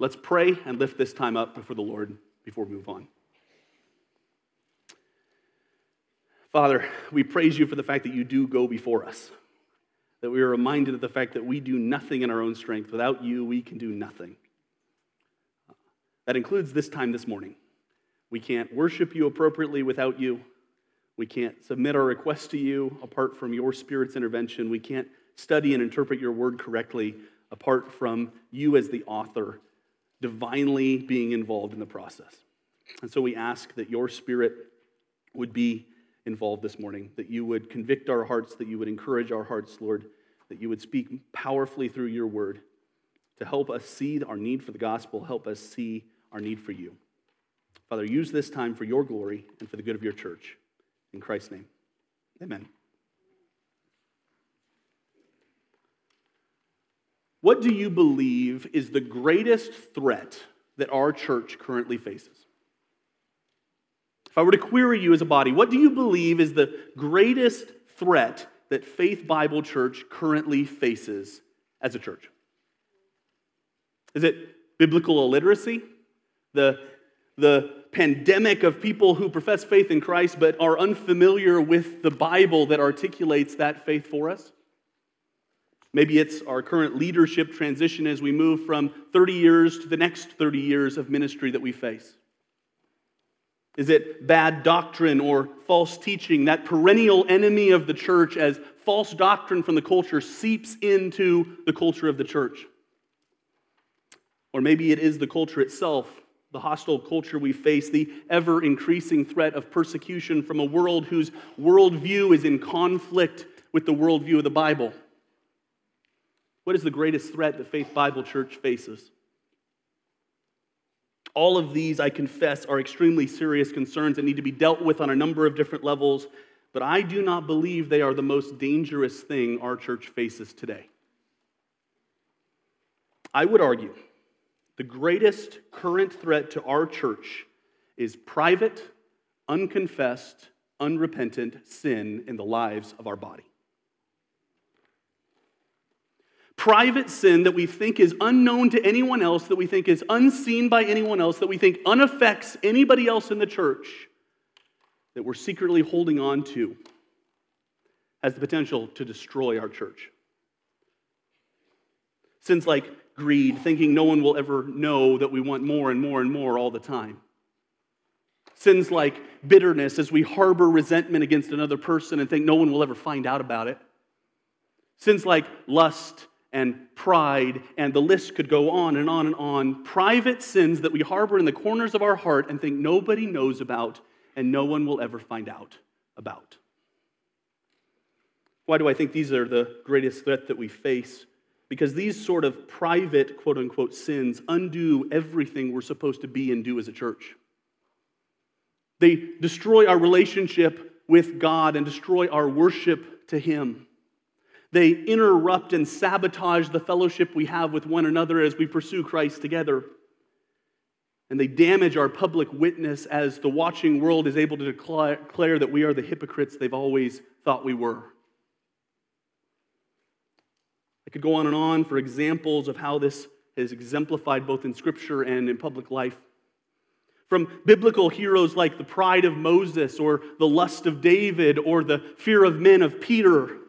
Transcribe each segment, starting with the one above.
Let's pray and lift this time up before the Lord before we move on. Father, we praise you for the fact that you do go before us, that we are reminded of the fact that we do nothing in our own strength. Without you, we can do nothing. That includes this time this morning. We can't worship you appropriately without you. We can't submit our requests to you apart from your Spirit's intervention. We can't study and interpret your word correctly apart from you as the author divinely being involved in the process. And so we ask that your Spirit would be involved this morning, that you would convict our hearts, that you would encourage our hearts, Lord, that you would speak powerfully through your word to help us see our need for the gospel, help us see our need for you. Father, use this time for your glory and for the good of your church. In Christ's name, amen. What do you believe is the greatest threat that our church currently faces? If I were to query you as a body, what do you believe is the greatest threat that Faith Bible Church currently faces as a church? Is it biblical illiteracy? The, the pandemic of people who profess faith in Christ but are unfamiliar with the Bible that articulates that faith for us? Maybe it's our current leadership transition as we move from 30 years to the next 30 years of ministry that we face. Is it bad doctrine or false teaching, that perennial enemy of the church as false doctrine from the culture seeps into the culture of the church? Or maybe it is the culture itself the hostile culture we face, the ever increasing threat of persecution from a world whose worldview is in conflict with the worldview of the Bible. What is the greatest threat that Faith Bible Church faces? All of these, I confess, are extremely serious concerns that need to be dealt with on a number of different levels, but I do not believe they are the most dangerous thing our church faces today. I would argue the greatest current threat to our church is private, unconfessed, unrepentant sin in the lives of our body. Private sin that we think is unknown to anyone else, that we think is unseen by anyone else, that we think unaffects anybody else in the church, that we're secretly holding on to, has the potential to destroy our church. Sins like greed, thinking no one will ever know that we want more and more and more all the time. Sins like bitterness as we harbor resentment against another person and think no one will ever find out about it. Sins like lust and pride, and the list could go on and on and on. Private sins that we harbor in the corners of our heart and think nobody knows about and no one will ever find out about. Why do I think these are the greatest threat that we face? Because these sort of private, quote unquote, sins undo everything we're supposed to be and do as a church. They destroy our relationship with God and destroy our worship to Him. They interrupt and sabotage the fellowship we have with one another as we pursue Christ together. And they damage our public witness as the watching world is able to declare that we are the hypocrites they've always thought we were. I could go on and on for examples of how this is exemplified both in Scripture and in public life. From biblical heroes like the pride of Moses or the lust of David or the fear of men of Peter,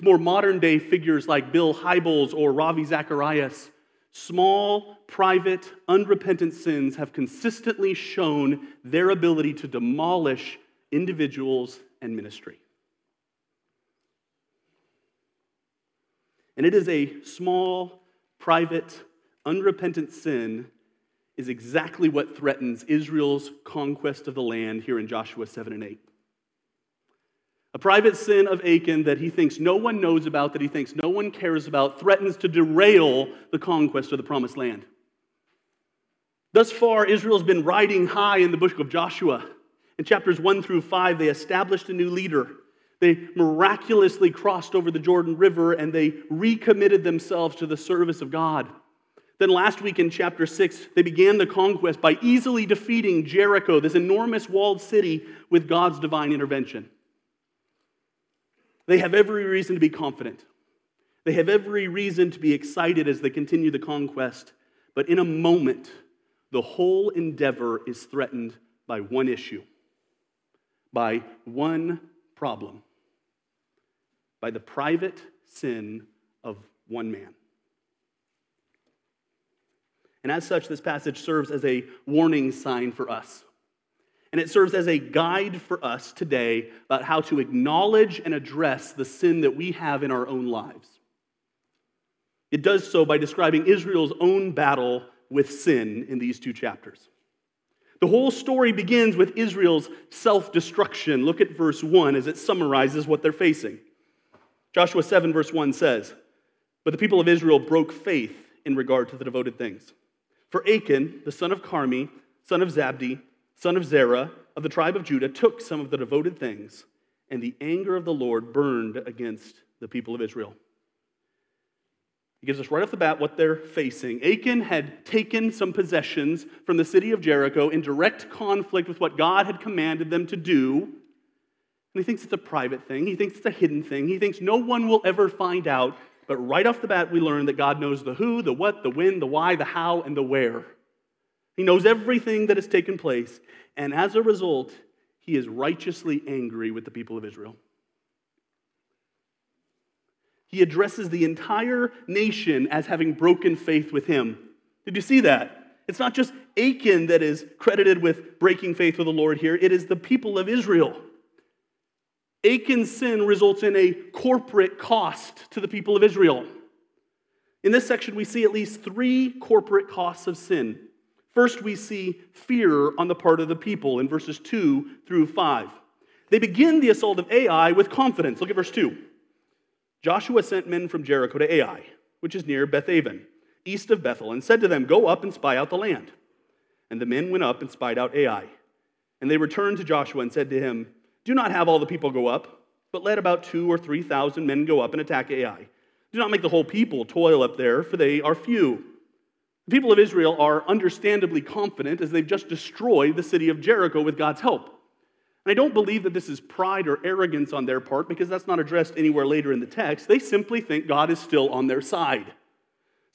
to more modern day figures like Bill Hybels or Ravi Zacharias, small, private, unrepentant sins have consistently shown their ability to demolish individuals and ministry. And it is a small, private, unrepentant sin is exactly what threatens Israel's conquest of the land here in Joshua 7 and 8. A private sin of Achan that he thinks no one knows about, that he thinks no one cares about, threatens to derail the conquest of the promised land. Thus far, Israel's been riding high in the book of Joshua. In chapters 1 through 5, they established a new leader. They miraculously crossed over the Jordan River and they recommitted themselves to the service of God. Then last week in chapter 6, they began the conquest by easily defeating Jericho, this enormous walled city, with God's divine intervention. They have every reason to be confident. They have every reason to be excited as they continue the conquest. But in a moment, the whole endeavor is threatened by one issue, by one problem, by the private sin of one man. And as such, this passage serves as a warning sign for us. And it serves as a guide for us today about how to acknowledge and address the sin that we have in our own lives. It does so by describing Israel's own battle with sin in these two chapters. The whole story begins with Israel's self destruction. Look at verse 1 as it summarizes what they're facing. Joshua 7, verse 1 says, But the people of Israel broke faith in regard to the devoted things. For Achan, the son of Carmi, son of Zabdi, son of Zerah, of the tribe of Judah, took some of the devoted things, and the anger of the Lord burned against the people of Israel. He gives us right off the bat what they're facing. Achan had taken some possessions from the city of Jericho in direct conflict with what God had commanded them to do. And he thinks it's a private thing. He thinks it's a hidden thing. He thinks no one will ever find out. But right off the bat, we learn that God knows the who, the what, the when, the why, the how, and the where. He knows everything that has taken place. And as a result, he is righteously angry with the people of Israel. He addresses the entire nation as having broken faith with him. Did you see that? It's not just Achan that is credited with breaking faith with the Lord here, it is the people of Israel. Achan's sin results in a corporate cost to the people of Israel. In this section, we see at least three corporate costs of sin. First, we see fear on the part of the people in verses 2 through 5. They begin the assault of Ai with confidence. Look at verse 2. Joshua sent men from Jericho to Ai, which is near Bethaven, east of Bethel, and said to them, Go up and spy out the land. And the men went up and spied out Ai. And they returned to Joshua and said to him, Do not have all the people go up, but let about two or three thousand men go up and attack Ai. Do not make the whole people toil up there, for they are few. The people of Israel are understandably confident as they've just destroyed the city of Jericho with God's help. And I don't believe that this is pride or arrogance on their part because that's not addressed anywhere later in the text. They simply think God is still on their side.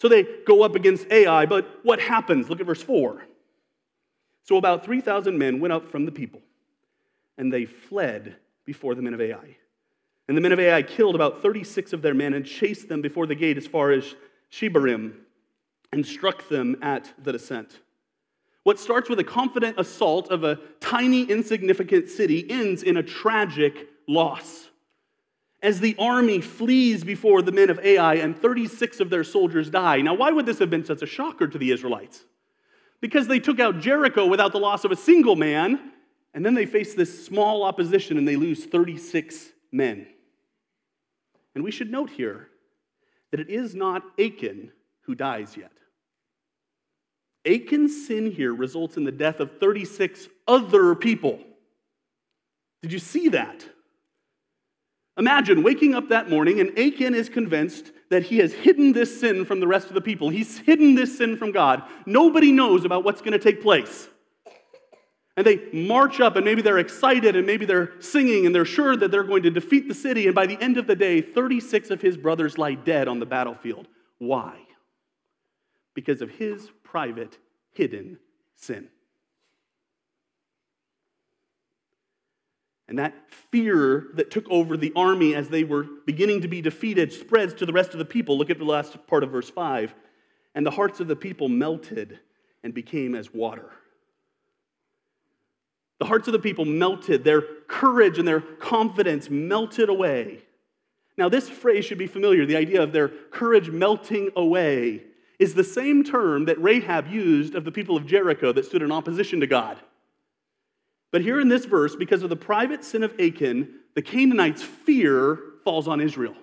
So they go up against Ai, but what happens? Look at verse 4. So about 3,000 men went up from the people, and they fled before the men of Ai. And the men of Ai killed about 36 of their men and chased them before the gate as far as Shebarim and struck them at the descent. What starts with a confident assault of a tiny, insignificant city ends in a tragic loss. As the army flees before the men of Ai and 36 of their soldiers die. Now, why would this have been such a shocker to the Israelites? Because they took out Jericho without the loss of a single man, and then they face this small opposition and they lose 36 men. And we should note here that it is not Achan who dies yet. Achan's sin here results in the death of 36 other people. Did you see that? Imagine waking up that morning and Achan is convinced that he has hidden this sin from the rest of the people. He's hidden this sin from God. Nobody knows about what's going to take place. And they march up, and maybe they're excited, and maybe they're singing, and they're sure that they're going to defeat the city. And by the end of the day, 36 of his brothers lie dead on the battlefield. Why? Because of his private, hidden sin. And that fear that took over the army as they were beginning to be defeated spreads to the rest of the people. Look at the last part of verse 5. And the hearts of the people melted and became as water. The hearts of the people melted, their courage and their confidence melted away. Now, this phrase should be familiar the idea of their courage melting away is the same term that Rahab used of the people of Jericho that stood in opposition to God. But here in this verse, because of the private sin of Achan, the Canaanites' fear falls on Israel.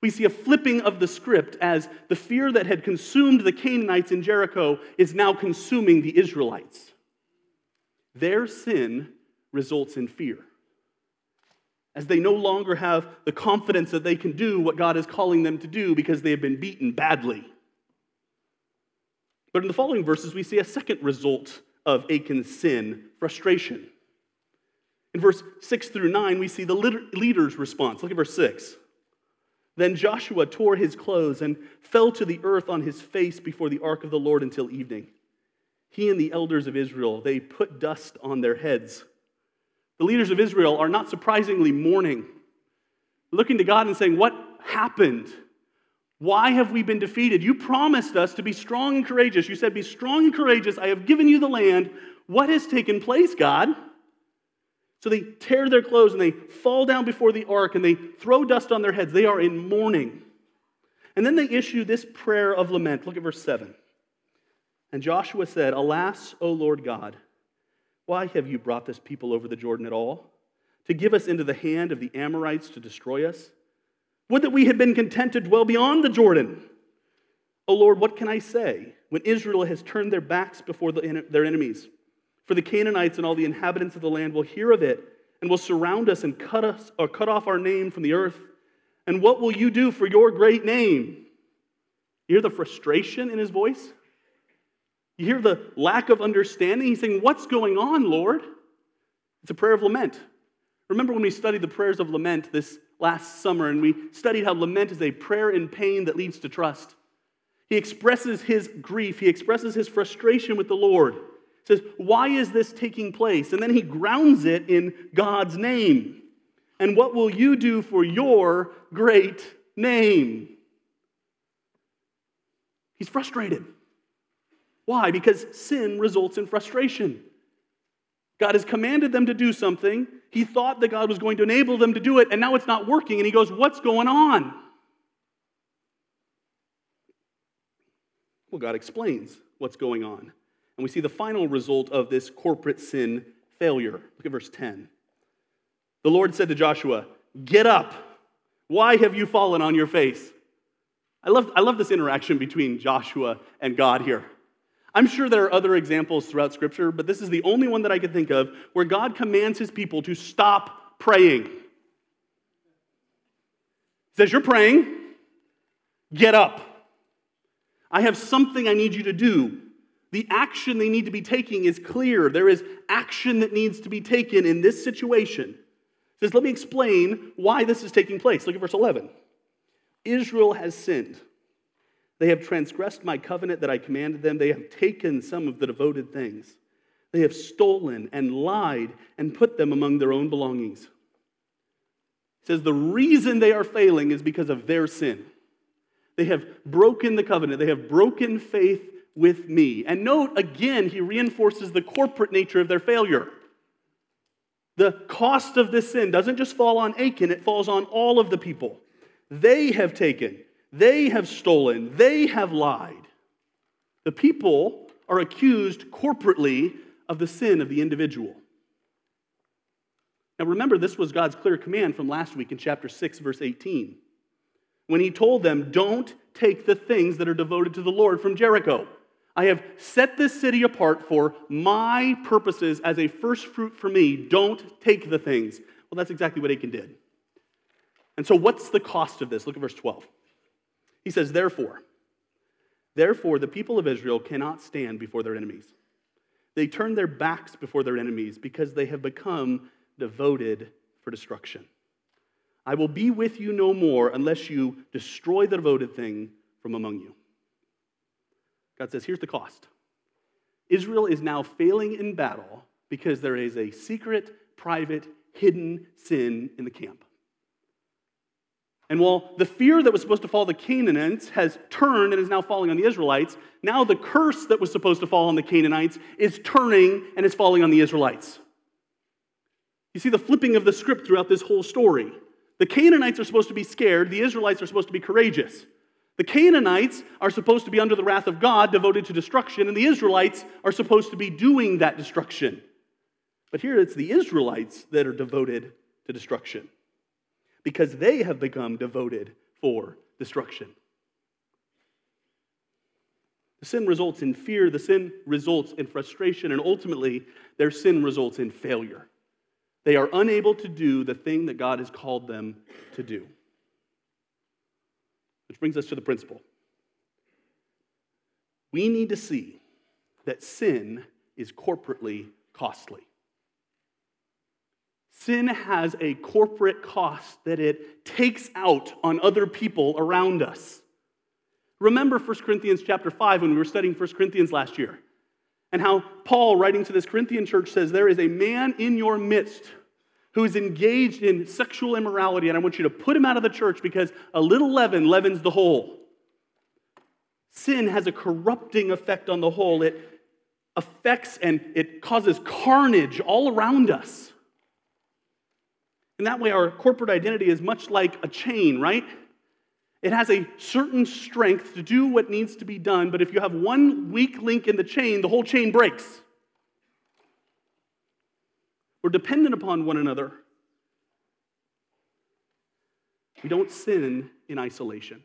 We see a flipping of the script as the fear that had consumed the Canaanites in Jericho is now consuming the Israelites. Their sin results in fear. As they no longer have the confidence that they can do what God is calling them to do because they have been beaten badly. But in the following verses, we see a second result of Achan's sin frustration. In verse 6 through 9, we see the leader's response. Look at verse 6. Then Joshua tore his clothes and fell to the earth on his face before the ark of the Lord until evening. He and the elders of Israel, they put dust on their heads. The leaders of Israel are not surprisingly mourning, looking to God and saying, What happened? Why have we been defeated? You promised us to be strong and courageous. You said, Be strong and courageous. I have given you the land. What has taken place, God? So they tear their clothes and they fall down before the ark and they throw dust on their heads. They are in mourning. And then they issue this prayer of lament. Look at verse 7. And Joshua said, Alas, O Lord God, why have you brought this people over the Jordan at all? To give us into the hand of the Amorites to destroy us? Would that we had been content to dwell beyond the Jordan. O Lord, what can I say when Israel has turned their backs before the, their enemies? For the Canaanites and all the inhabitants of the land will hear of it and will surround us and cut us or cut off our name from the earth. And what will you do for your great name? You hear the frustration in his voice? You hear the lack of understanding? He's saying, What's going on, Lord? It's a prayer of lament. Remember when we studied the prayers of lament this last summer, and we studied how lament is a prayer in pain that leads to trust. He expresses his grief, he expresses his frustration with the Lord. He says, Why is this taking place? And then he grounds it in God's name. And what will you do for your great name? He's frustrated. Why? Because sin results in frustration. God has commanded them to do something. He thought that God was going to enable them to do it, and now it's not working. And he goes, What's going on? Well, God explains what's going on. And we see the final result of this corporate sin failure. Look at verse 10. The Lord said to Joshua, Get up. Why have you fallen on your face? I love, I love this interaction between Joshua and God here. I'm sure there are other examples throughout Scripture, but this is the only one that I can think of where God commands his people to stop praying. He says, You're praying, get up. I have something I need you to do. The action they need to be taking is clear. There is action that needs to be taken in this situation. Says, Let me explain why this is taking place. Look at verse 11. Israel has sinned. They have transgressed my covenant that I commanded them. They have taken some of the devoted things. They have stolen and lied and put them among their own belongings. It says the reason they are failing is because of their sin. They have broken the covenant, they have broken faith with me. And note again, he reinforces the corporate nature of their failure. The cost of this sin doesn't just fall on Achan, it falls on all of the people. They have taken they have stolen, they have lied. The people are accused corporately of the sin of the individual. Now remember, this was God's clear command from last week in chapter 6, verse 18, when he told them, Don't take the things that are devoted to the Lord from Jericho. I have set this city apart for my purposes as a first fruit for me. Don't take the things. Well, that's exactly what Achan did. And so, what's the cost of this? Look at verse 12. He says, Therefore, therefore, the people of Israel cannot stand before their enemies. They turn their backs before their enemies because they have become devoted for destruction. I will be with you no more unless you destroy the devoted thing from among you. God says, here's the cost Israel is now failing in battle because there is a secret, private, hidden sin in the camp. And while the fear that was supposed to fall the Canaanites has turned and is now falling on the Israelites, now the curse that was supposed to fall on the Canaanites is turning and is falling on the Israelites. You see the flipping of the script throughout this whole story. The Canaanites are supposed to be scared, the Israelites are supposed to be courageous. The Canaanites are supposed to be under the wrath of God, devoted to destruction, and the Israelites are supposed to be doing that destruction. But here it's the Israelites that are devoted to destruction because they have become devoted for destruction. The sin results in fear, the sin results in frustration, and ultimately, their sin results in failure. They are unable to do the thing that God has called them to do. Which brings us to the principle. We need to see that sin is corporately costly. Sin has a corporate cost that it takes out on other people around us. Remember 1 Corinthians chapter 5 when we were studying 1 Corinthians last year, and how Paul, writing to this Corinthian church, says, There is a man in your midst who is engaged in sexual immorality, and I want you to put him out of the church because a little leaven leavens the whole. Sin has a corrupting effect on the whole. It affects and it causes carnage all around us. In that way, our corporate identity is much like a chain, right? It has a certain strength to do what needs to be done, but if you have one weak link in the chain, the whole chain breaks. We're dependent upon one another. We don't sin in isolation.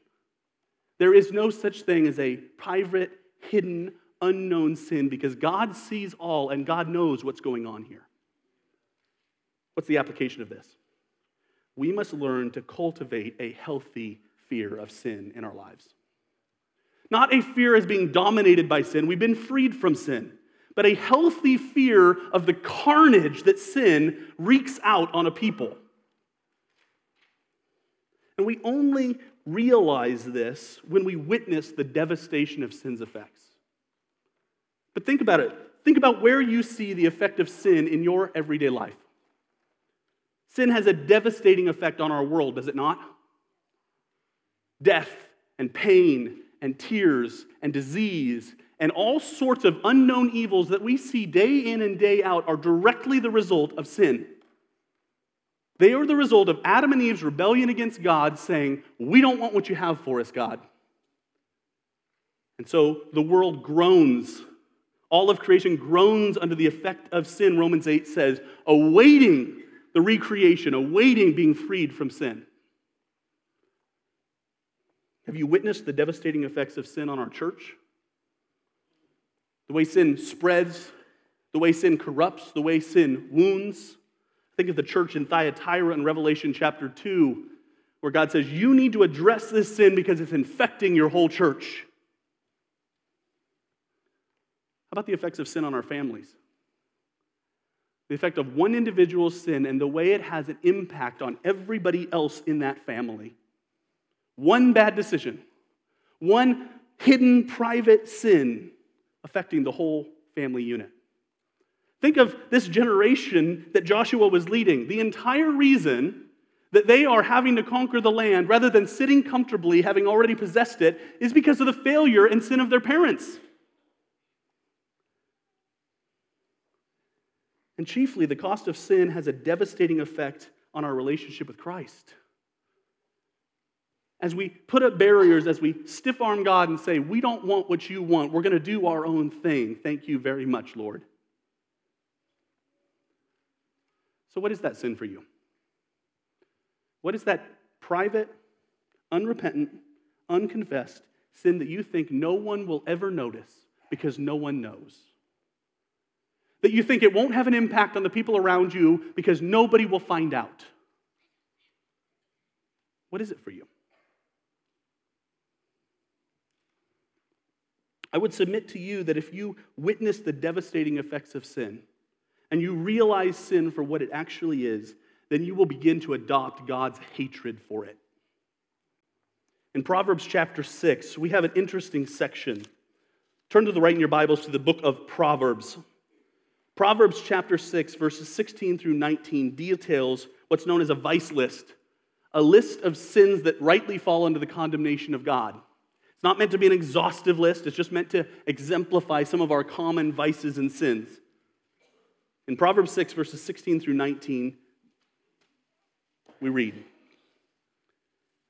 There is no such thing as a private, hidden, unknown sin because God sees all and God knows what's going on here. What's the application of this? We must learn to cultivate a healthy fear of sin in our lives. Not a fear as being dominated by sin, we've been freed from sin, but a healthy fear of the carnage that sin wreaks out on a people. And we only realize this when we witness the devastation of sin's effects. But think about it. Think about where you see the effect of sin in your everyday life. Sin has a devastating effect on our world, does it not? Death and pain and tears and disease and all sorts of unknown evils that we see day in and day out are directly the result of sin. They are the result of Adam and Eve's rebellion against God, saying, We don't want what you have for us, God. And so the world groans. All of creation groans under the effect of sin, Romans 8 says, awaiting the recreation, awaiting being freed from sin. Have you witnessed the devastating effects of sin on our church? The way sin spreads, the way sin corrupts, the way sin wounds. Think of the church in Thyatira in Revelation chapter 2, where God says, You need to address this sin because it's infecting your whole church. How about the effects of sin on our families? The effect of one individual's sin and the way it has an impact on everybody else in that family. One bad decision, one hidden private sin affecting the whole family unit. Think of this generation that Joshua was leading. The entire reason that they are having to conquer the land rather than sitting comfortably, having already possessed it, is because of the failure and sin of their parents. And chiefly, the cost of sin has a devastating effect on our relationship with Christ. As we put up barriers, as we stiff arm God and say, We don't want what you want, we're going to do our own thing. Thank you very much, Lord. So, what is that sin for you? What is that private, unrepentant, unconfessed sin that you think no one will ever notice because no one knows? That you think it won't have an impact on the people around you because nobody will find out? What is it for you? I would submit to you that if you witness the devastating effects of sin, and you realize sin for what it actually is, then you will begin to adopt God's hatred for it. In Proverbs chapter 6, we have an interesting section. Turn to the right in your Bibles to the book of Proverbs. Proverbs chapter 6, verses 16 through 19 details what's known as a vice list, a list of sins that rightly fall under the condemnation of God. It's not meant to be an exhaustive list, it's just meant to exemplify some of our common vices and sins. In Proverbs 6, verses 16 through 19, we read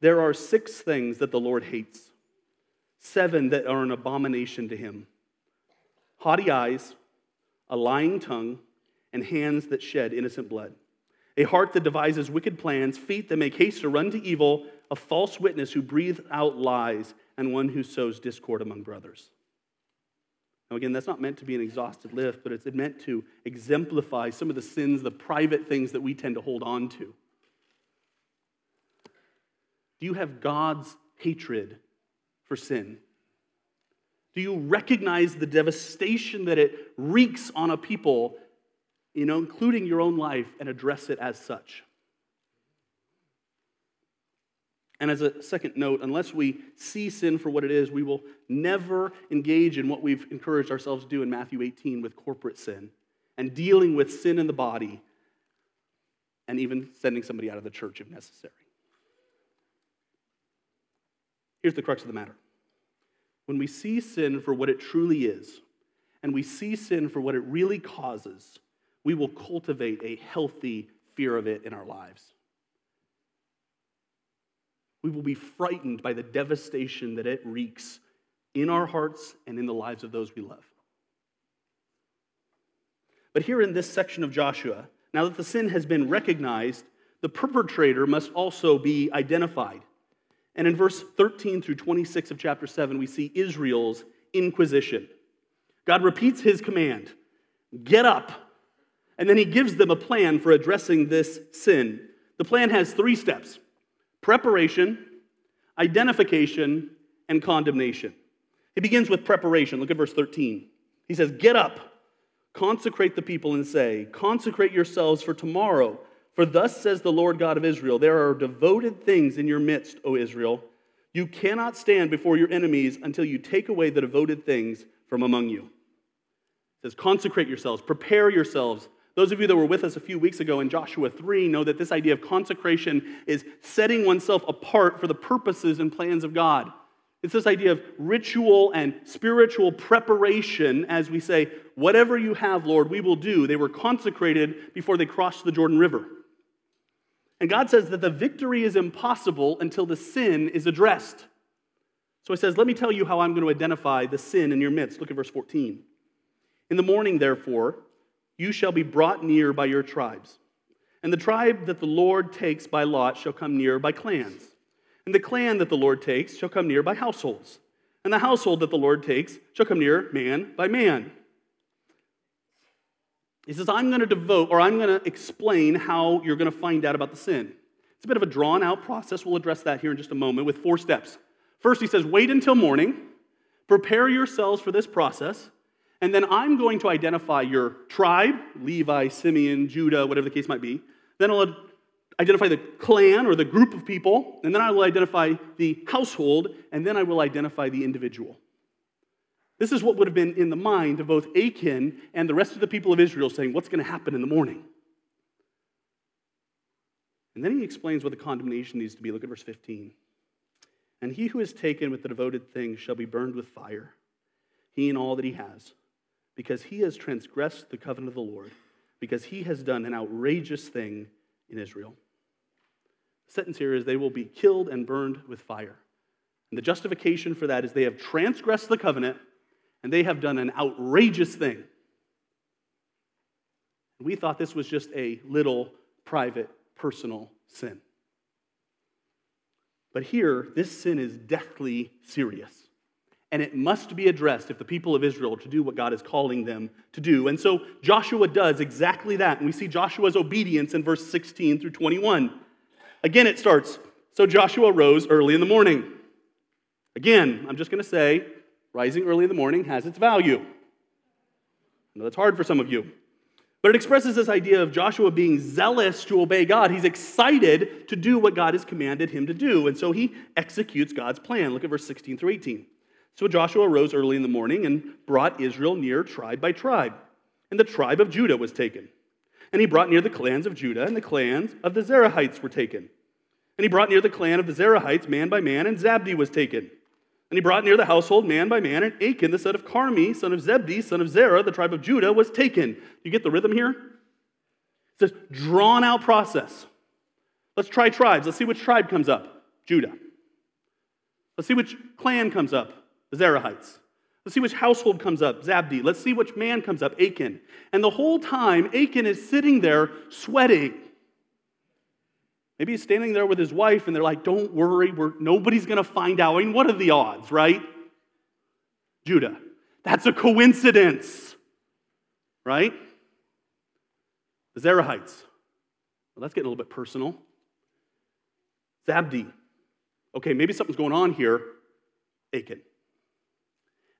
There are six things that the Lord hates, seven that are an abomination to him haughty eyes, a lying tongue, and hands that shed innocent blood, a heart that devises wicked plans, feet that make haste to run to evil, a false witness who breathes out lies, and one who sows discord among brothers. Now, again, that's not meant to be an exhaustive list, but it's meant to exemplify some of the sins, the private things that we tend to hold on to. Do you have God's hatred for sin? Do you recognize the devastation that it wreaks on a people you know, including your own life, and address it as such. And as a second note, unless we see sin for what it is, we will never engage in what we've encouraged ourselves to do in Matthew 18 with corporate sin and dealing with sin in the body and even sending somebody out of the church if necessary. Here's the crux of the matter when we see sin for what it truly is, and we see sin for what it really causes, we will cultivate a healthy fear of it in our lives. We will be frightened by the devastation that it wreaks in our hearts and in the lives of those we love. But here in this section of Joshua, now that the sin has been recognized, the perpetrator must also be identified. And in verse 13 through 26 of chapter 7, we see Israel's inquisition. God repeats his command get up. And then he gives them a plan for addressing this sin. The plan has three steps preparation, identification, and condemnation. He begins with preparation. Look at verse 13. He says, Get up, consecrate the people, and say, Consecrate yourselves for tomorrow. For thus says the Lord God of Israel There are devoted things in your midst, O Israel. You cannot stand before your enemies until you take away the devoted things from among you. It says, Consecrate yourselves, prepare yourselves. Those of you that were with us a few weeks ago in Joshua 3 know that this idea of consecration is setting oneself apart for the purposes and plans of God. It's this idea of ritual and spiritual preparation as we say, Whatever you have, Lord, we will do. They were consecrated before they crossed the Jordan River. And God says that the victory is impossible until the sin is addressed. So he says, Let me tell you how I'm going to identify the sin in your midst. Look at verse 14. In the morning, therefore, you shall be brought near by your tribes. And the tribe that the Lord takes by lot shall come near by clans. And the clan that the Lord takes shall come near by households. And the household that the Lord takes shall come near man by man. He says, I'm going to devote, or I'm going to explain how you're going to find out about the sin. It's a bit of a drawn out process. We'll address that here in just a moment with four steps. First, he says, wait until morning, prepare yourselves for this process, and then I'm going to identify your tribe Levi, Simeon, Judah, whatever the case might be. Then I'll identify the clan or the group of people, and then I will identify the household, and then I will identify the individual. This is what would have been in the mind of both Achan and the rest of the people of Israel saying, What's going to happen in the morning? And then he explains what the condemnation needs to be. Look at verse 15. And he who is taken with the devoted thing shall be burned with fire, he and all that he has, because he has transgressed the covenant of the Lord, because he has done an outrageous thing in Israel. The sentence here is they will be killed and burned with fire. And the justification for that is they have transgressed the covenant and they have done an outrageous thing. We thought this was just a little private, personal sin. But here, this sin is deathly serious. And it must be addressed if the people of Israel are to do what God is calling them to do. And so Joshua does exactly that. And we see Joshua's obedience in verse 16 through 21. Again, it starts So Joshua rose early in the morning. Again, I'm just going to say rising early in the morning has its value. I know that's hard for some of you. But it expresses this idea of Joshua being zealous to obey God. He's excited to do what God has commanded him to do. And so he executes God's plan. Look at verse 16 through 18. So Joshua rose early in the morning and brought Israel near tribe by tribe. And the tribe of Judah was taken. And he brought near the clans of Judah, and the clans of the Zerahites were taken. And he brought near the clan of the Zerahites man by man, and Zabdi was taken. And he brought near the household man by man, and Achan, the son of Carmi, son of Zebdi, son of Zerah, the tribe of Judah, was taken. You get the rhythm here? It's a drawn out process. Let's try tribes. Let's see which tribe comes up Judah. Let's see which clan comes up the Zerahites. Let's see which household comes up Zabdi. Let's see which man comes up Achan. And the whole time, Achan is sitting there sweating. Maybe he's standing there with his wife and they're like, don't worry, nobody's going to find out. I mean, what are the odds, right? Judah. That's a coincidence, right? The Zerahites. Well, that's getting a little bit personal. Zabdi. Okay, maybe something's going on here. Achan.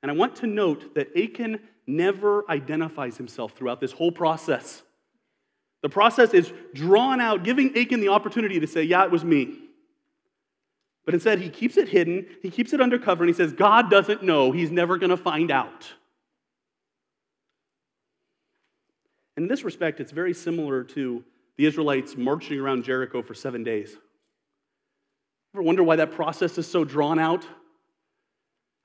And I want to note that Achan never identifies himself throughout this whole process. The process is drawn out, giving Achan the opportunity to say, Yeah, it was me. But instead, he keeps it hidden, he keeps it undercover, and he says, God doesn't know, he's never going to find out. In this respect, it's very similar to the Israelites marching around Jericho for seven days. Ever wonder why that process is so drawn out?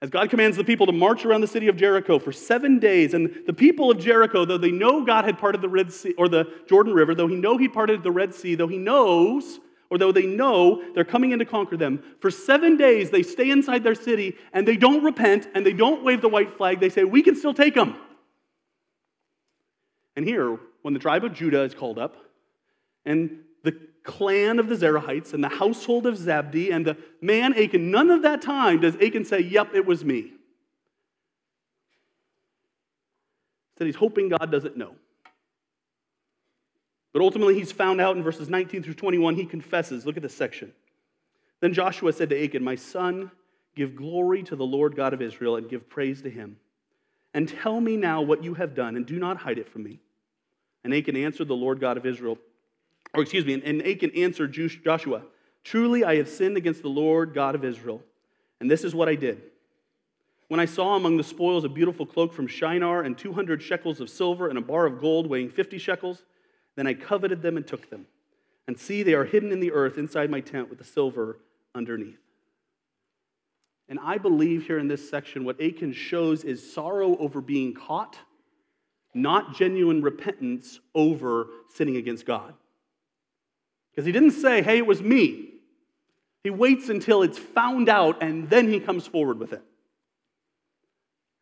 As God commands the people to march around the city of Jericho for seven days, and the people of Jericho, though they know God had parted the Red Sea or the Jordan River, though he know he parted the Red Sea, though he knows, or though they know they're coming in to conquer them, for seven days they stay inside their city and they don't repent and they don't wave the white flag. They say, We can still take them. And here, when the tribe of Judah is called up, and the clan of the Zerahites, and the household of Zabdi, and the man Achan, none of that time does Achan say, Yep, it was me. That he's hoping God doesn't know. But ultimately, he's found out in verses 19 through 21, he confesses. Look at this section. Then Joshua said to Achan, My son, give glory to the Lord God of Israel and give praise to him. And tell me now what you have done, and do not hide it from me. And Achan answered the Lord God of Israel, or excuse me, and Achan answered Joshua, Truly I have sinned against the Lord God of Israel, and this is what I did. When I saw among the spoils a beautiful cloak from Shinar and 200 shekels of silver and a bar of gold weighing 50 shekels, then I coveted them and took them. And see, they are hidden in the earth inside my tent with the silver underneath. And I believe here in this section, what Achan shows is sorrow over being caught, not genuine repentance over sinning against God. Because he didn't say, hey, it was me. He waits until it's found out and then he comes forward with it.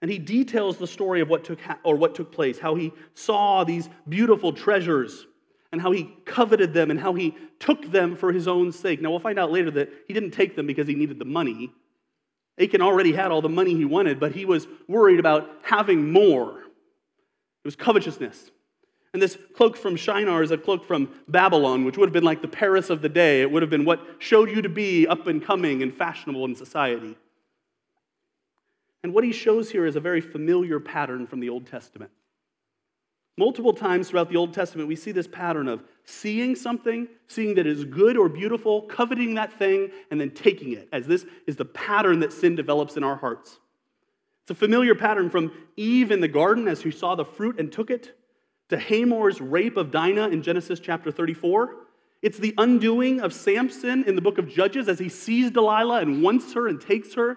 And he details the story of what took, or what took place, how he saw these beautiful treasures and how he coveted them and how he took them for his own sake. Now, we'll find out later that he didn't take them because he needed the money. Achan already had all the money he wanted, but he was worried about having more. It was covetousness. And this cloak from Shinar is a cloak from Babylon, which would have been like the Paris of the day. It would have been what showed you to be up and coming and fashionable in society. And what he shows here is a very familiar pattern from the Old Testament. Multiple times throughout the Old Testament, we see this pattern of seeing something, seeing that is good or beautiful, coveting that thing, and then taking it, as this is the pattern that sin develops in our hearts. It's a familiar pattern from Eve in the garden as she saw the fruit and took it, to Hamor's rape of Dinah in Genesis chapter 34. It's the undoing of Samson in the book of Judges as he sees Delilah and wants her and takes her.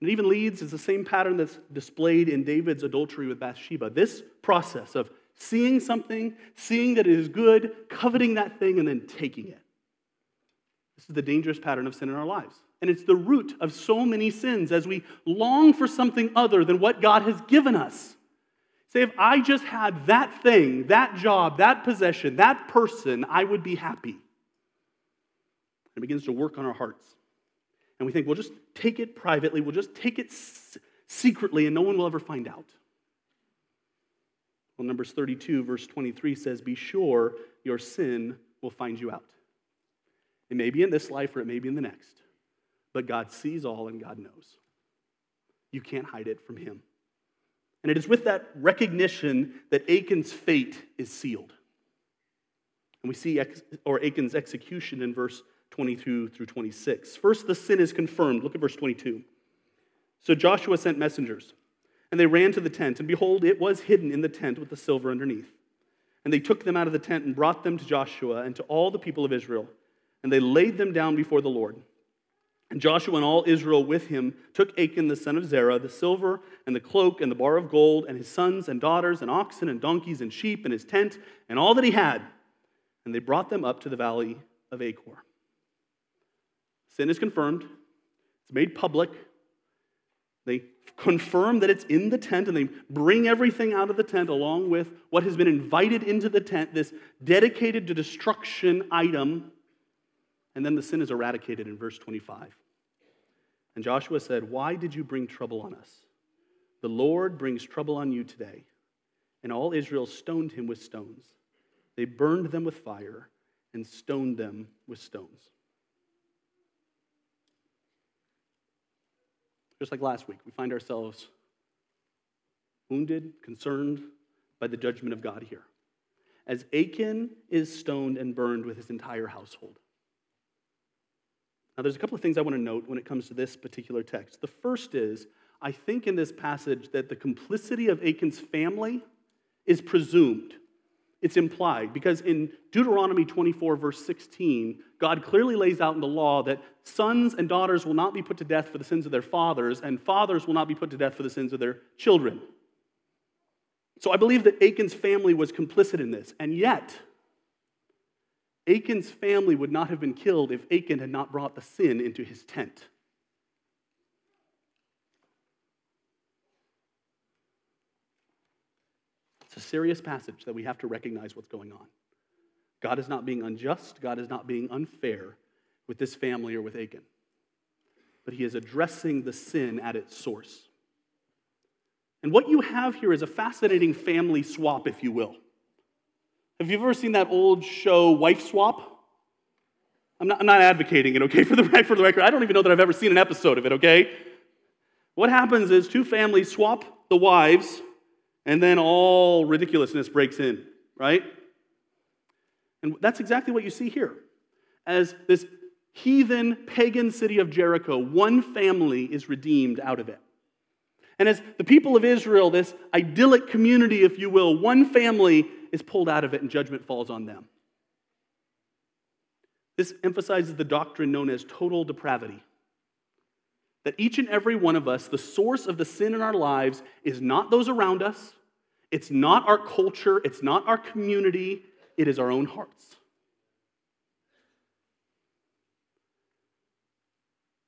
And it even leads, it's the same pattern that's displayed in David's adultery with Bathsheba. This process of seeing something, seeing that it is good, coveting that thing, and then taking it. This is the dangerous pattern of sin in our lives. And it's the root of so many sins as we long for something other than what God has given us. Say, if I just had that thing, that job, that possession, that person, I would be happy. It begins to work on our hearts and we think we'll just take it privately, we'll just take it secretly, and no one will ever find out. Well, Numbers 32, verse 23 says, Be sure your sin will find you out. It may be in this life or it may be in the next, but God sees all and God knows. You can't hide it from Him. And it is with that recognition that Achan's fate is sealed. And we see ex- or Achan's execution in verse 22 through 26. First, the sin is confirmed. Look at verse 22. So Joshua sent messengers, and they ran to the tent, and behold, it was hidden in the tent with the silver underneath. And they took them out of the tent and brought them to Joshua and to all the people of Israel, and they laid them down before the Lord. And Joshua and all Israel with him took Achan the son of Zerah, the silver and the cloak and the bar of gold, and his sons and daughters, and oxen and donkeys and sheep, and his tent, and all that he had, and they brought them up to the valley of Achor. Sin is confirmed, it's made public. They confirm that it's in the tent and they bring everything out of the tent along with what has been invited into the tent, this dedicated to destruction item. And then the sin is eradicated in verse 25. And Joshua said, Why did you bring trouble on us? The Lord brings trouble on you today. And all Israel stoned him with stones. They burned them with fire and stoned them with stones. just like last week, we find ourselves wounded, concerned by the judgment of God here. as Achan is stoned and burned with his entire household. Now, there's a couple of things I want to note when it comes to this particular text. The first is, I think in this passage that the complicity of Achan's family is presumed. It's implied because in Deuteronomy 24, verse 16, God clearly lays out in the law that sons and daughters will not be put to death for the sins of their fathers, and fathers will not be put to death for the sins of their children. So I believe that Achan's family was complicit in this, and yet, Achan's family would not have been killed if Achan had not brought the sin into his tent. It's a serious passage that we have to recognize what's going on. God is not being unjust, God is not being unfair with this family or with Achan, but he is addressing the sin at its source. And what you have here is a fascinating family swap, if you will. Have you ever seen that old show, Wife Swap? I'm not, I'm not advocating it, okay, for the, for the record. I don't even know that I've ever seen an episode of it, okay? What happens is two families swap the wives, and then all ridiculousness breaks in, right? And that's exactly what you see here. As this heathen, pagan city of Jericho, one family is redeemed out of it. And as the people of Israel, this idyllic community, if you will, one family is pulled out of it and judgment falls on them. This emphasizes the doctrine known as total depravity. That each and every one of us, the source of the sin in our lives is not those around us, it's not our culture, it's not our community, it is our own hearts.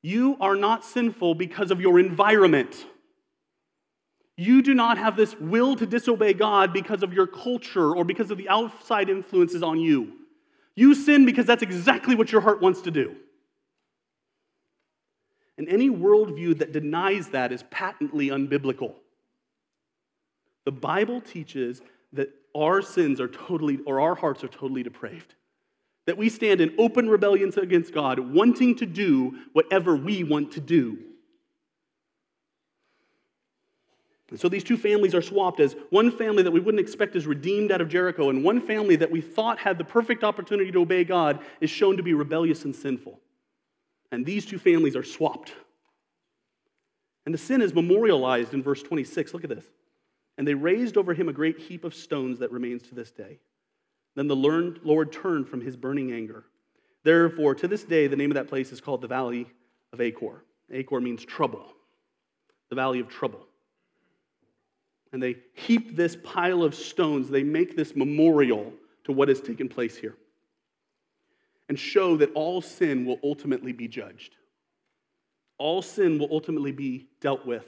You are not sinful because of your environment. You do not have this will to disobey God because of your culture or because of the outside influences on you. You sin because that's exactly what your heart wants to do. And any worldview that denies that is patently unbiblical. The Bible teaches that our sins are totally, or our hearts are totally depraved. That we stand in open rebellion against God, wanting to do whatever we want to do. And so these two families are swapped as one family that we wouldn't expect is redeemed out of Jericho, and one family that we thought had the perfect opportunity to obey God is shown to be rebellious and sinful. And these two families are swapped. And the sin is memorialized in verse 26. Look at this. And they raised over him a great heap of stones that remains to this day. Then the Lord turned from his burning anger. Therefore, to this day, the name of that place is called the Valley of Achor. Achor means trouble, the Valley of Trouble and they heap this pile of stones. They make this memorial to what has taken place here and show that all sin will ultimately be judged. All sin will ultimately be dealt with.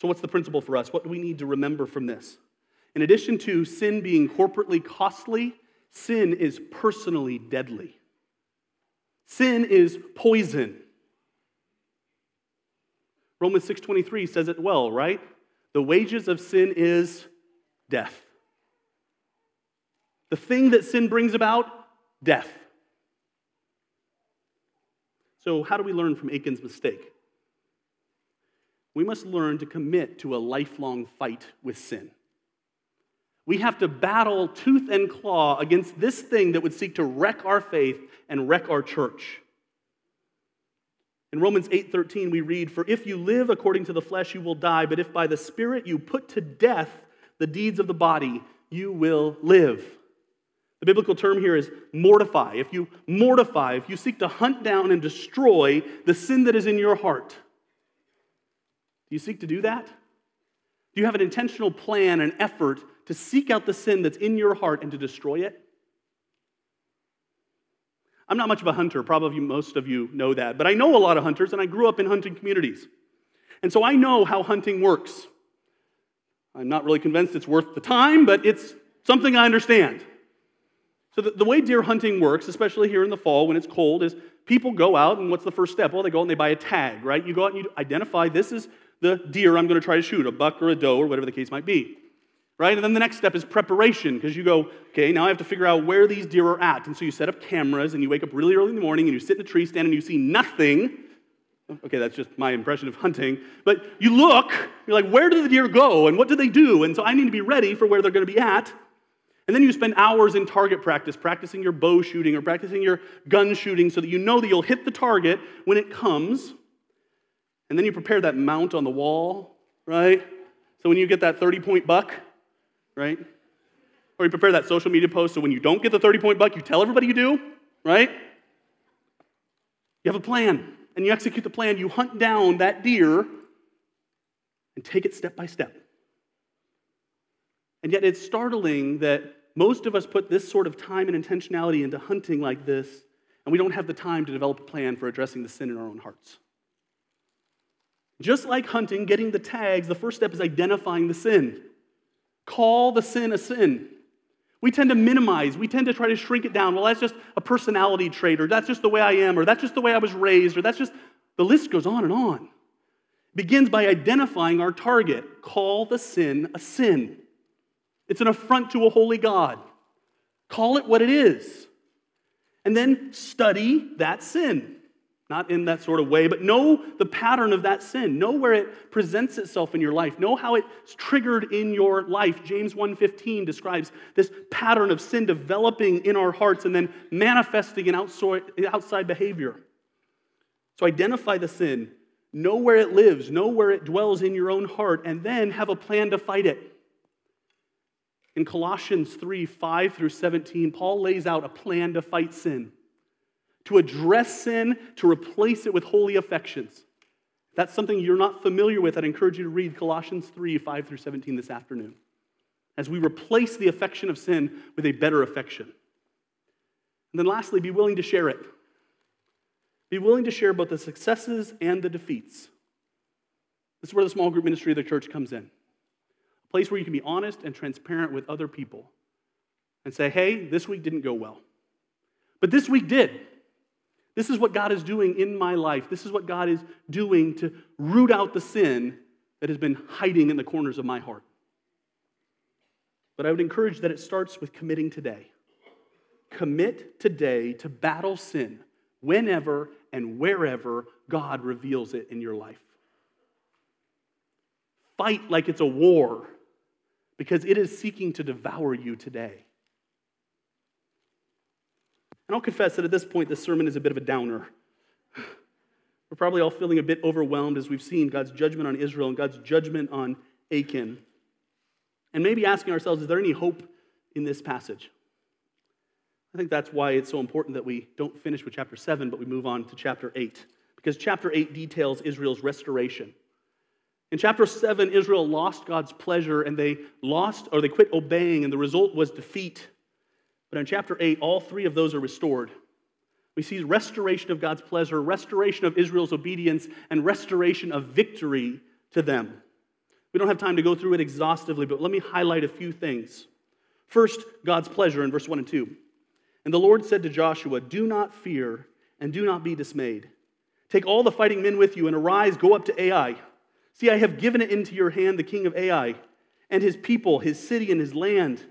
So, what's the principle for us? What do we need to remember from this? In addition to sin being corporately costly, sin is personally deadly. Sin is poison. Romans 6:23 says it well, right? The wages of sin is death. The thing that sin brings about, death. So, how do we learn from Achan's mistake? We must learn to commit to a lifelong fight with sin. We have to battle tooth and claw against this thing that would seek to wreck our faith and wreck our church. In Romans 8:13 we read, "For if you live according to the flesh you will die, but if by the spirit you put to death the deeds of the body, you will live." The biblical term here is mortify. If you mortify, if you seek to hunt down and destroy the sin that is in your heart, do you seek to do that? Do you have an intentional plan, an effort to seek out the sin that's in your heart and to destroy it? I'm not much of a hunter. Probably most of you know that. But I know a lot of hunters, and I grew up in hunting communities. And so I know how hunting works. I'm not really convinced it's worth the time, but it's something I understand. So, the, the, way deer hunting works, especially here in the fall when it's cold, is people go out, and what's the first step? Well, they go out and they buy a tag, right? You go out and you identify this is the deer I'm going to try to shoot, a buck or a doe or whatever the case might be right? And then the next step is preparation because you go, okay, now I have to figure out where these deer are at. And so you set up cameras and you wake up really early in the morning and you sit in a tree stand and you see nothing. Okay, that's just my impression of hunting. But you look, you're like, where did the deer go and what do they do? And so I need to be ready for where they're going to be at. And then you spend hours in target practice, practicing your bow shooting or practicing your gun shooting so that you know that you'll hit the target when it comes. And then you prepare that mount on the wall, right? So when you get that 30 point buck, right? Or you prepare that social media post so when you don't get the 30 point buck, you tell everybody you do, right? You have a plan and you execute the plan. You hunt down that deer and take it step by step. And yet it's startling that most of us put this sort of time and intentionality into hunting like this, and we don't have the time to develop a plan for addressing the sin in our own hearts. Just like hunting, getting the tags, the first step is identifying the sin. Call the sin a sin. We tend to minimize, we tend to try to shrink it down. Well, that's just a personality trait, or that's just the way I am, or that's just the way I was raised, or that's just the list goes on and on. It begins by identifying our target. Call the sin a sin. It's an affront to a holy God. Call it what it is. And then study that sin. Not in that sort of way, but know the pattern of that sin. Know where it presents itself in your life. Know how it's triggered in your life. James 1:15 describes this pattern of sin developing in our hearts and then manifesting in outside behavior. So identify the sin, know where it lives, know where it dwells in your own heart, and then have a plan to fight it. In Colossians 3 5 through 17, Paul lays out a plan to fight sin to address sin, to replace it with holy affections. If that's something you're not familiar with, I'd encourage you to read Colossians 3 5 through 17 this afternoon. As we replace the affection of sin with a better affection. And then lastly, be willing to share it. Be willing to share both the successes and the defeats. This is where the small group ministry of the church comes in. A place where you can be honest and transparent with other people and say, hey, this week didn't go well. But this week did. This is what God is doing in my life. This is what God is doing to root out the sin that has been hiding in the corners of my heart. But I would encourage that it starts with committing today. Commit today to battle sin whenever and wherever God reveals it in your life. Fight like it's a war because it is seeking to devour you today. And I'll confess that at this point, this sermon is a bit of a downer. We're probably all feeling a bit overwhelmed as we've seen God's judgment on Israel and God's judgment on Achan. And maybe asking ourselves, is there any hope in this passage? I think that's why it's so important that we don't finish with chapter 7, but we move on to chapter 8. Because chapter 8 details Israel's restoration. In chapter 7, Israel lost God's pleasure and they lost or they quit obeying, and the result was defeat. But in chapter 8, all three of those are restored. We see restoration of God's pleasure, restoration of Israel's obedience, and restoration of victory to them. We don't have time to go through it exhaustively, but let me highlight a few things. First, God's pleasure in verse 1 and 2. And the Lord said to Joshua, Do not fear and do not be dismayed. Take all the fighting men with you and arise, go up to Ai. See, I have given it into your hand, the king of Ai, and his people, his city, and his land.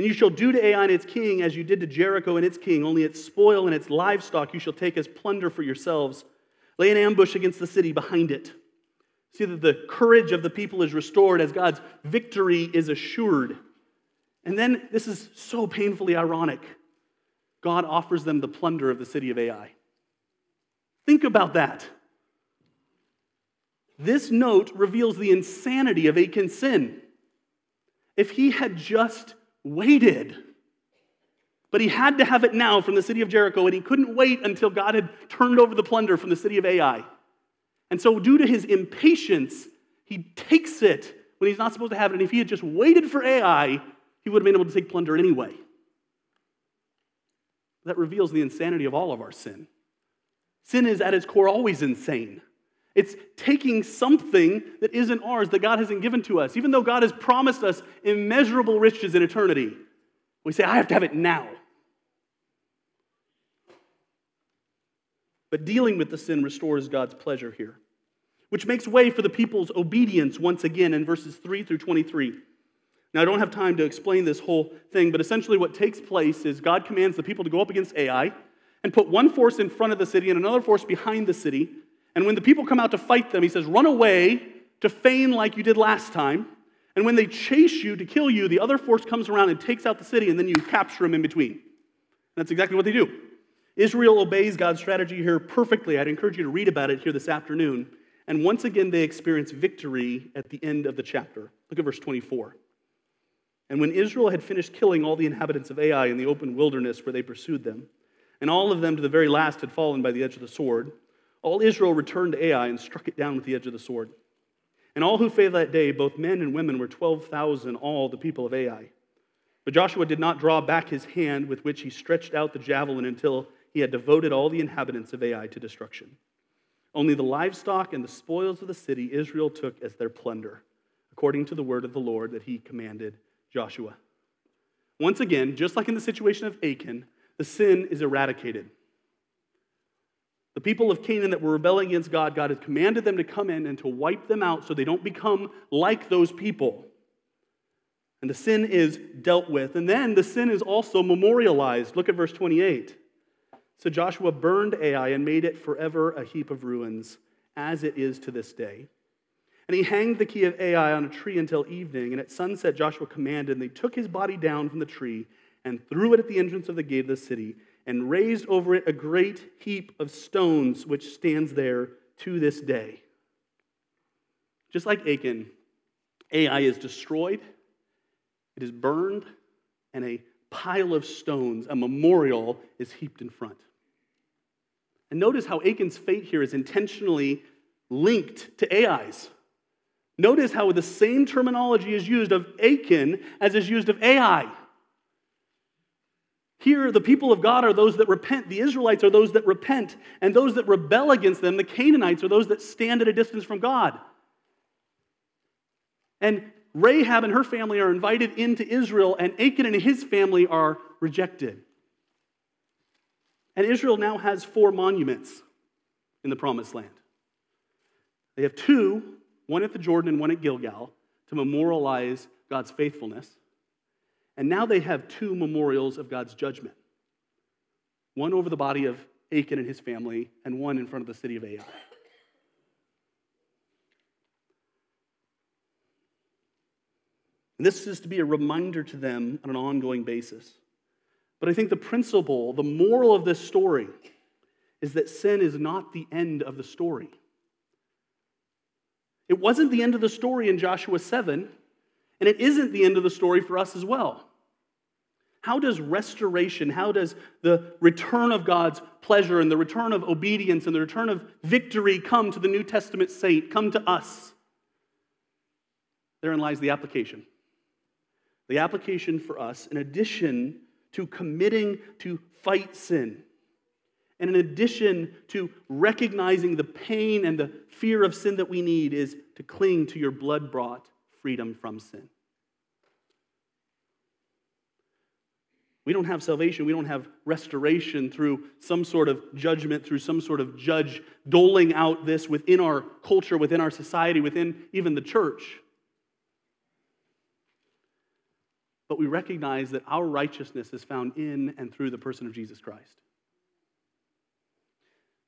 And you shall do to Ai and its king as you did to Jericho and its king, only its spoil and its livestock you shall take as plunder for yourselves. Lay an ambush against the city behind it. See that the courage of the people is restored as God's victory is assured. And then, this is so painfully ironic. God offers them the plunder of the city of Ai. Think about that. This note reveals the insanity of Achan's sin. If he had just waited. But he had to have it now from the city of Jericho, and he couldn't wait until God had turned over the plunder from the city of Ai. And so, due to his impatience, he takes it when he's not supposed to have it. And if he had just waited for Ai, he would have been able to take plunder anyway. That reveals the insanity of all of our sin. Sin is at its core always insane. It's taking something that isn't ours, that God hasn't given to us. Even though God has promised us immeasurable riches in eternity, we say, I have to have it now. But dealing with the sin restores God's pleasure here, which makes way for the people's obedience once again in verses 3 through 23. Now, I don't have time to explain this whole thing, but essentially what takes place is God commands the people to go up against Ai and put one force in front of the city and another force behind the city and when the people come out to fight them, he says, Run away to feign like you did last time. And when they chase you to kill you, the other force comes around and takes out the city, and then you capture them in between. And that's exactly what they do. Israel obeys God's strategy here perfectly. I'd encourage you to read about it here this afternoon. And once again, they experience victory at the end of the chapter. Look at verse 24. And when Israel had finished killing all the inhabitants of Ai in the open wilderness where they pursued them, and all of them to the very last had fallen by the edge of the sword, all Israel returned to Ai and struck it down with the edge of the sword. And all who fell that day, both men and women, were 12,000, all the people of Ai. But Joshua did not draw back his hand with which he stretched out the javelin until he had devoted all the inhabitants of Ai to destruction. Only the livestock and the spoils of the city Israel took as their plunder, according to the word of the Lord that he commanded Joshua. Once again, just like in the situation of Achan, the sin is eradicated. The people of Canaan that were rebelling against God, God has commanded them to come in and to wipe them out so they don't become like those people. And the sin is dealt with. And then the sin is also memorialized. Look at verse 28. So Joshua burned Ai and made it forever a heap of ruins, as it is to this day. And he hanged the key of Ai on a tree until evening. And at sunset, Joshua commanded, and they took his body down from the tree and threw it at the entrance of the gate of the city, and raised over it a great heap of stones, which stands there to this day. Just like Achan, Ai is destroyed, it is burned, and a pile of stones, a memorial, is heaped in front. And notice how Achan's fate here is intentionally linked to Ai's. Notice how the same terminology is used of Achan as is used of Ai. Here, the people of God are those that repent. The Israelites are those that repent. And those that rebel against them, the Canaanites, are those that stand at a distance from God. And Rahab and her family are invited into Israel, and Achan and his family are rejected. And Israel now has four monuments in the promised land. They have two, one at the Jordan and one at Gilgal, to memorialize God's faithfulness. And now they have two memorials of God's judgment one over the body of Achan and his family, and one in front of the city of Ai. And this is to be a reminder to them on an ongoing basis. But I think the principle, the moral of this story, is that sin is not the end of the story. It wasn't the end of the story in Joshua 7, and it isn't the end of the story for us as well. How does restoration, how does the return of God's pleasure and the return of obedience and the return of victory come to the New Testament saint, come to us? Therein lies the application. The application for us, in addition to committing to fight sin, and in addition to recognizing the pain and the fear of sin that we need, is to cling to your blood brought freedom from sin. We don't have salvation. We don't have restoration through some sort of judgment, through some sort of judge doling out this within our culture, within our society, within even the church. But we recognize that our righteousness is found in and through the person of Jesus Christ.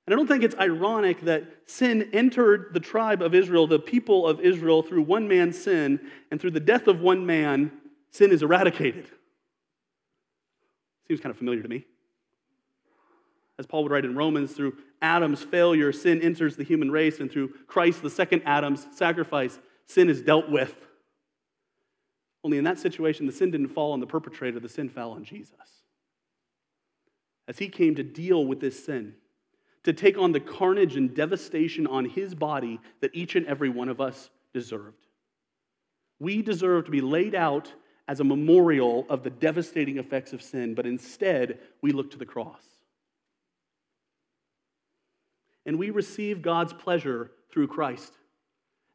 And I don't think it's ironic that sin entered the tribe of Israel, the people of Israel, through one man's sin, and through the death of one man, sin is eradicated. Seems kind of familiar to me. As Paul would write in Romans, through Adam's failure, sin enters the human race, and through Christ, the second Adam's sacrifice, sin is dealt with. Only in that situation, the sin didn't fall on the perpetrator, the sin fell on Jesus. As he came to deal with this sin, to take on the carnage and devastation on his body that each and every one of us deserved. We deserve to be laid out as a memorial of the devastating effects of sin, but instead we look to the cross. And we receive God's pleasure through Christ.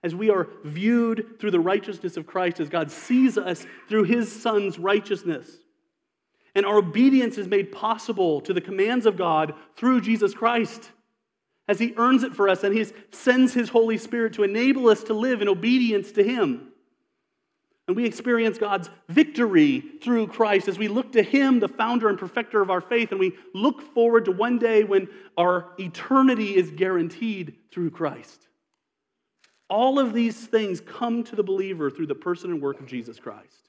As we are viewed through the righteousness of Christ, as God sees us through his Son's righteousness. And our obedience is made possible to the commands of God through Jesus Christ as he earns it for us and he sends his Holy Spirit to enable us to live in obedience to him. And we experience God's victory through Christ as we look to Him, the founder and perfecter of our faith, and we look forward to one day when our eternity is guaranteed through Christ. All of these things come to the believer through the person and work of Jesus Christ.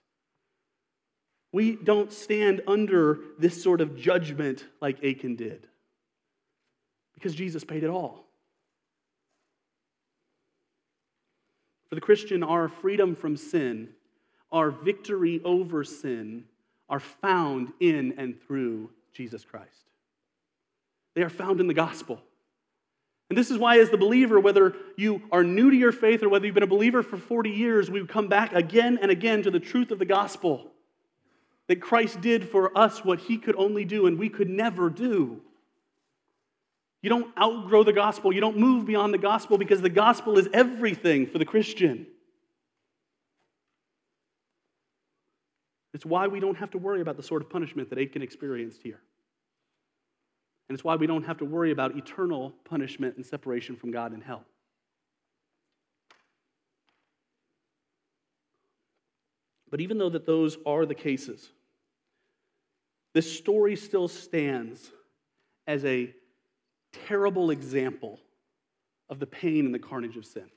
We don't stand under this sort of judgment like Achan did because Jesus paid it all. For the Christian, our freedom from sin, our victory over sin, are found in and through Jesus Christ. They are found in the gospel. And this is why, as the believer, whether you are new to your faith or whether you've been a believer for 40 years, we come back again and again to the truth of the gospel that Christ did for us what he could only do and we could never do. You don't outgrow the gospel, you don't move beyond the gospel because the gospel is everything for the Christian. It's why we don't have to worry about the sort of punishment that Achan experienced here. And it's why we don't have to worry about eternal punishment and separation from God in hell. But even though that those are the cases, this story still stands as a terrible example of the pain and the carnage of sin.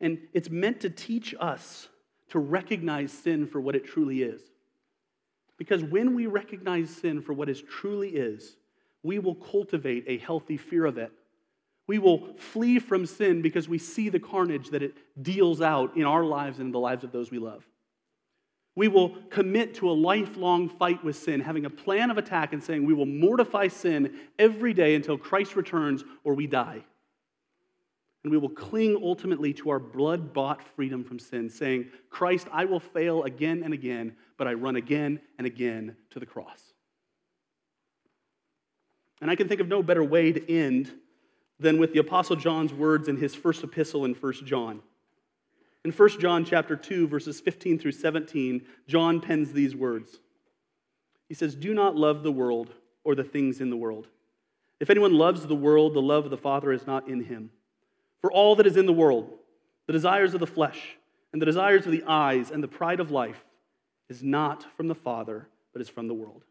And it's meant to teach us to recognize sin for what it truly is. Because when we recognize sin for what it truly is, we will cultivate a healthy fear of it. We will flee from sin because we see the carnage that it deals out in our lives and in the lives of those we love. We will commit to a lifelong fight with sin, having a plan of attack and saying we will mortify sin every day until Christ returns or we die. And we will cling ultimately to our blood bought freedom from sin, saying, Christ, I will fail again and again, but I run again and again to the cross. And I can think of no better way to end than with the Apostle John's words in his first epistle in 1 John. In 1 John chapter 2, verses 15 through 17, John pens these words. He says, Do not love the world or the things in the world. If anyone loves the world, the love of the Father is not in him. For all that is in the world, the desires of the flesh, and the desires of the eyes, and the pride of life, is not from the Father, but is from the world.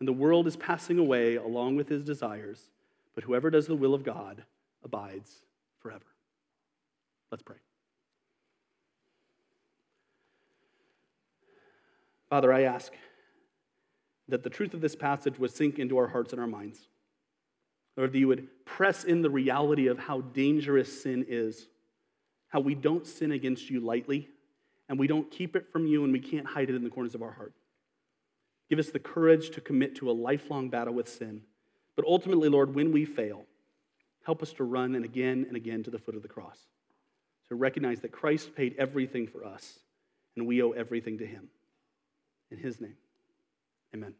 And the world is passing away along with his desires, but whoever does the will of God abides forever. Let's pray. Father, I ask that the truth of this passage would sink into our hearts and our minds. Lord, that you would press in the reality of how dangerous sin is, how we don't sin against you lightly, and we don't keep it from you, and we can't hide it in the corners of our heart. Give us the courage to commit to a lifelong battle with sin. But ultimately, Lord, when we fail, help us to run and again and again to the foot of the cross. To recognize that Christ paid everything for us, and we owe everything to him. In his name, amen.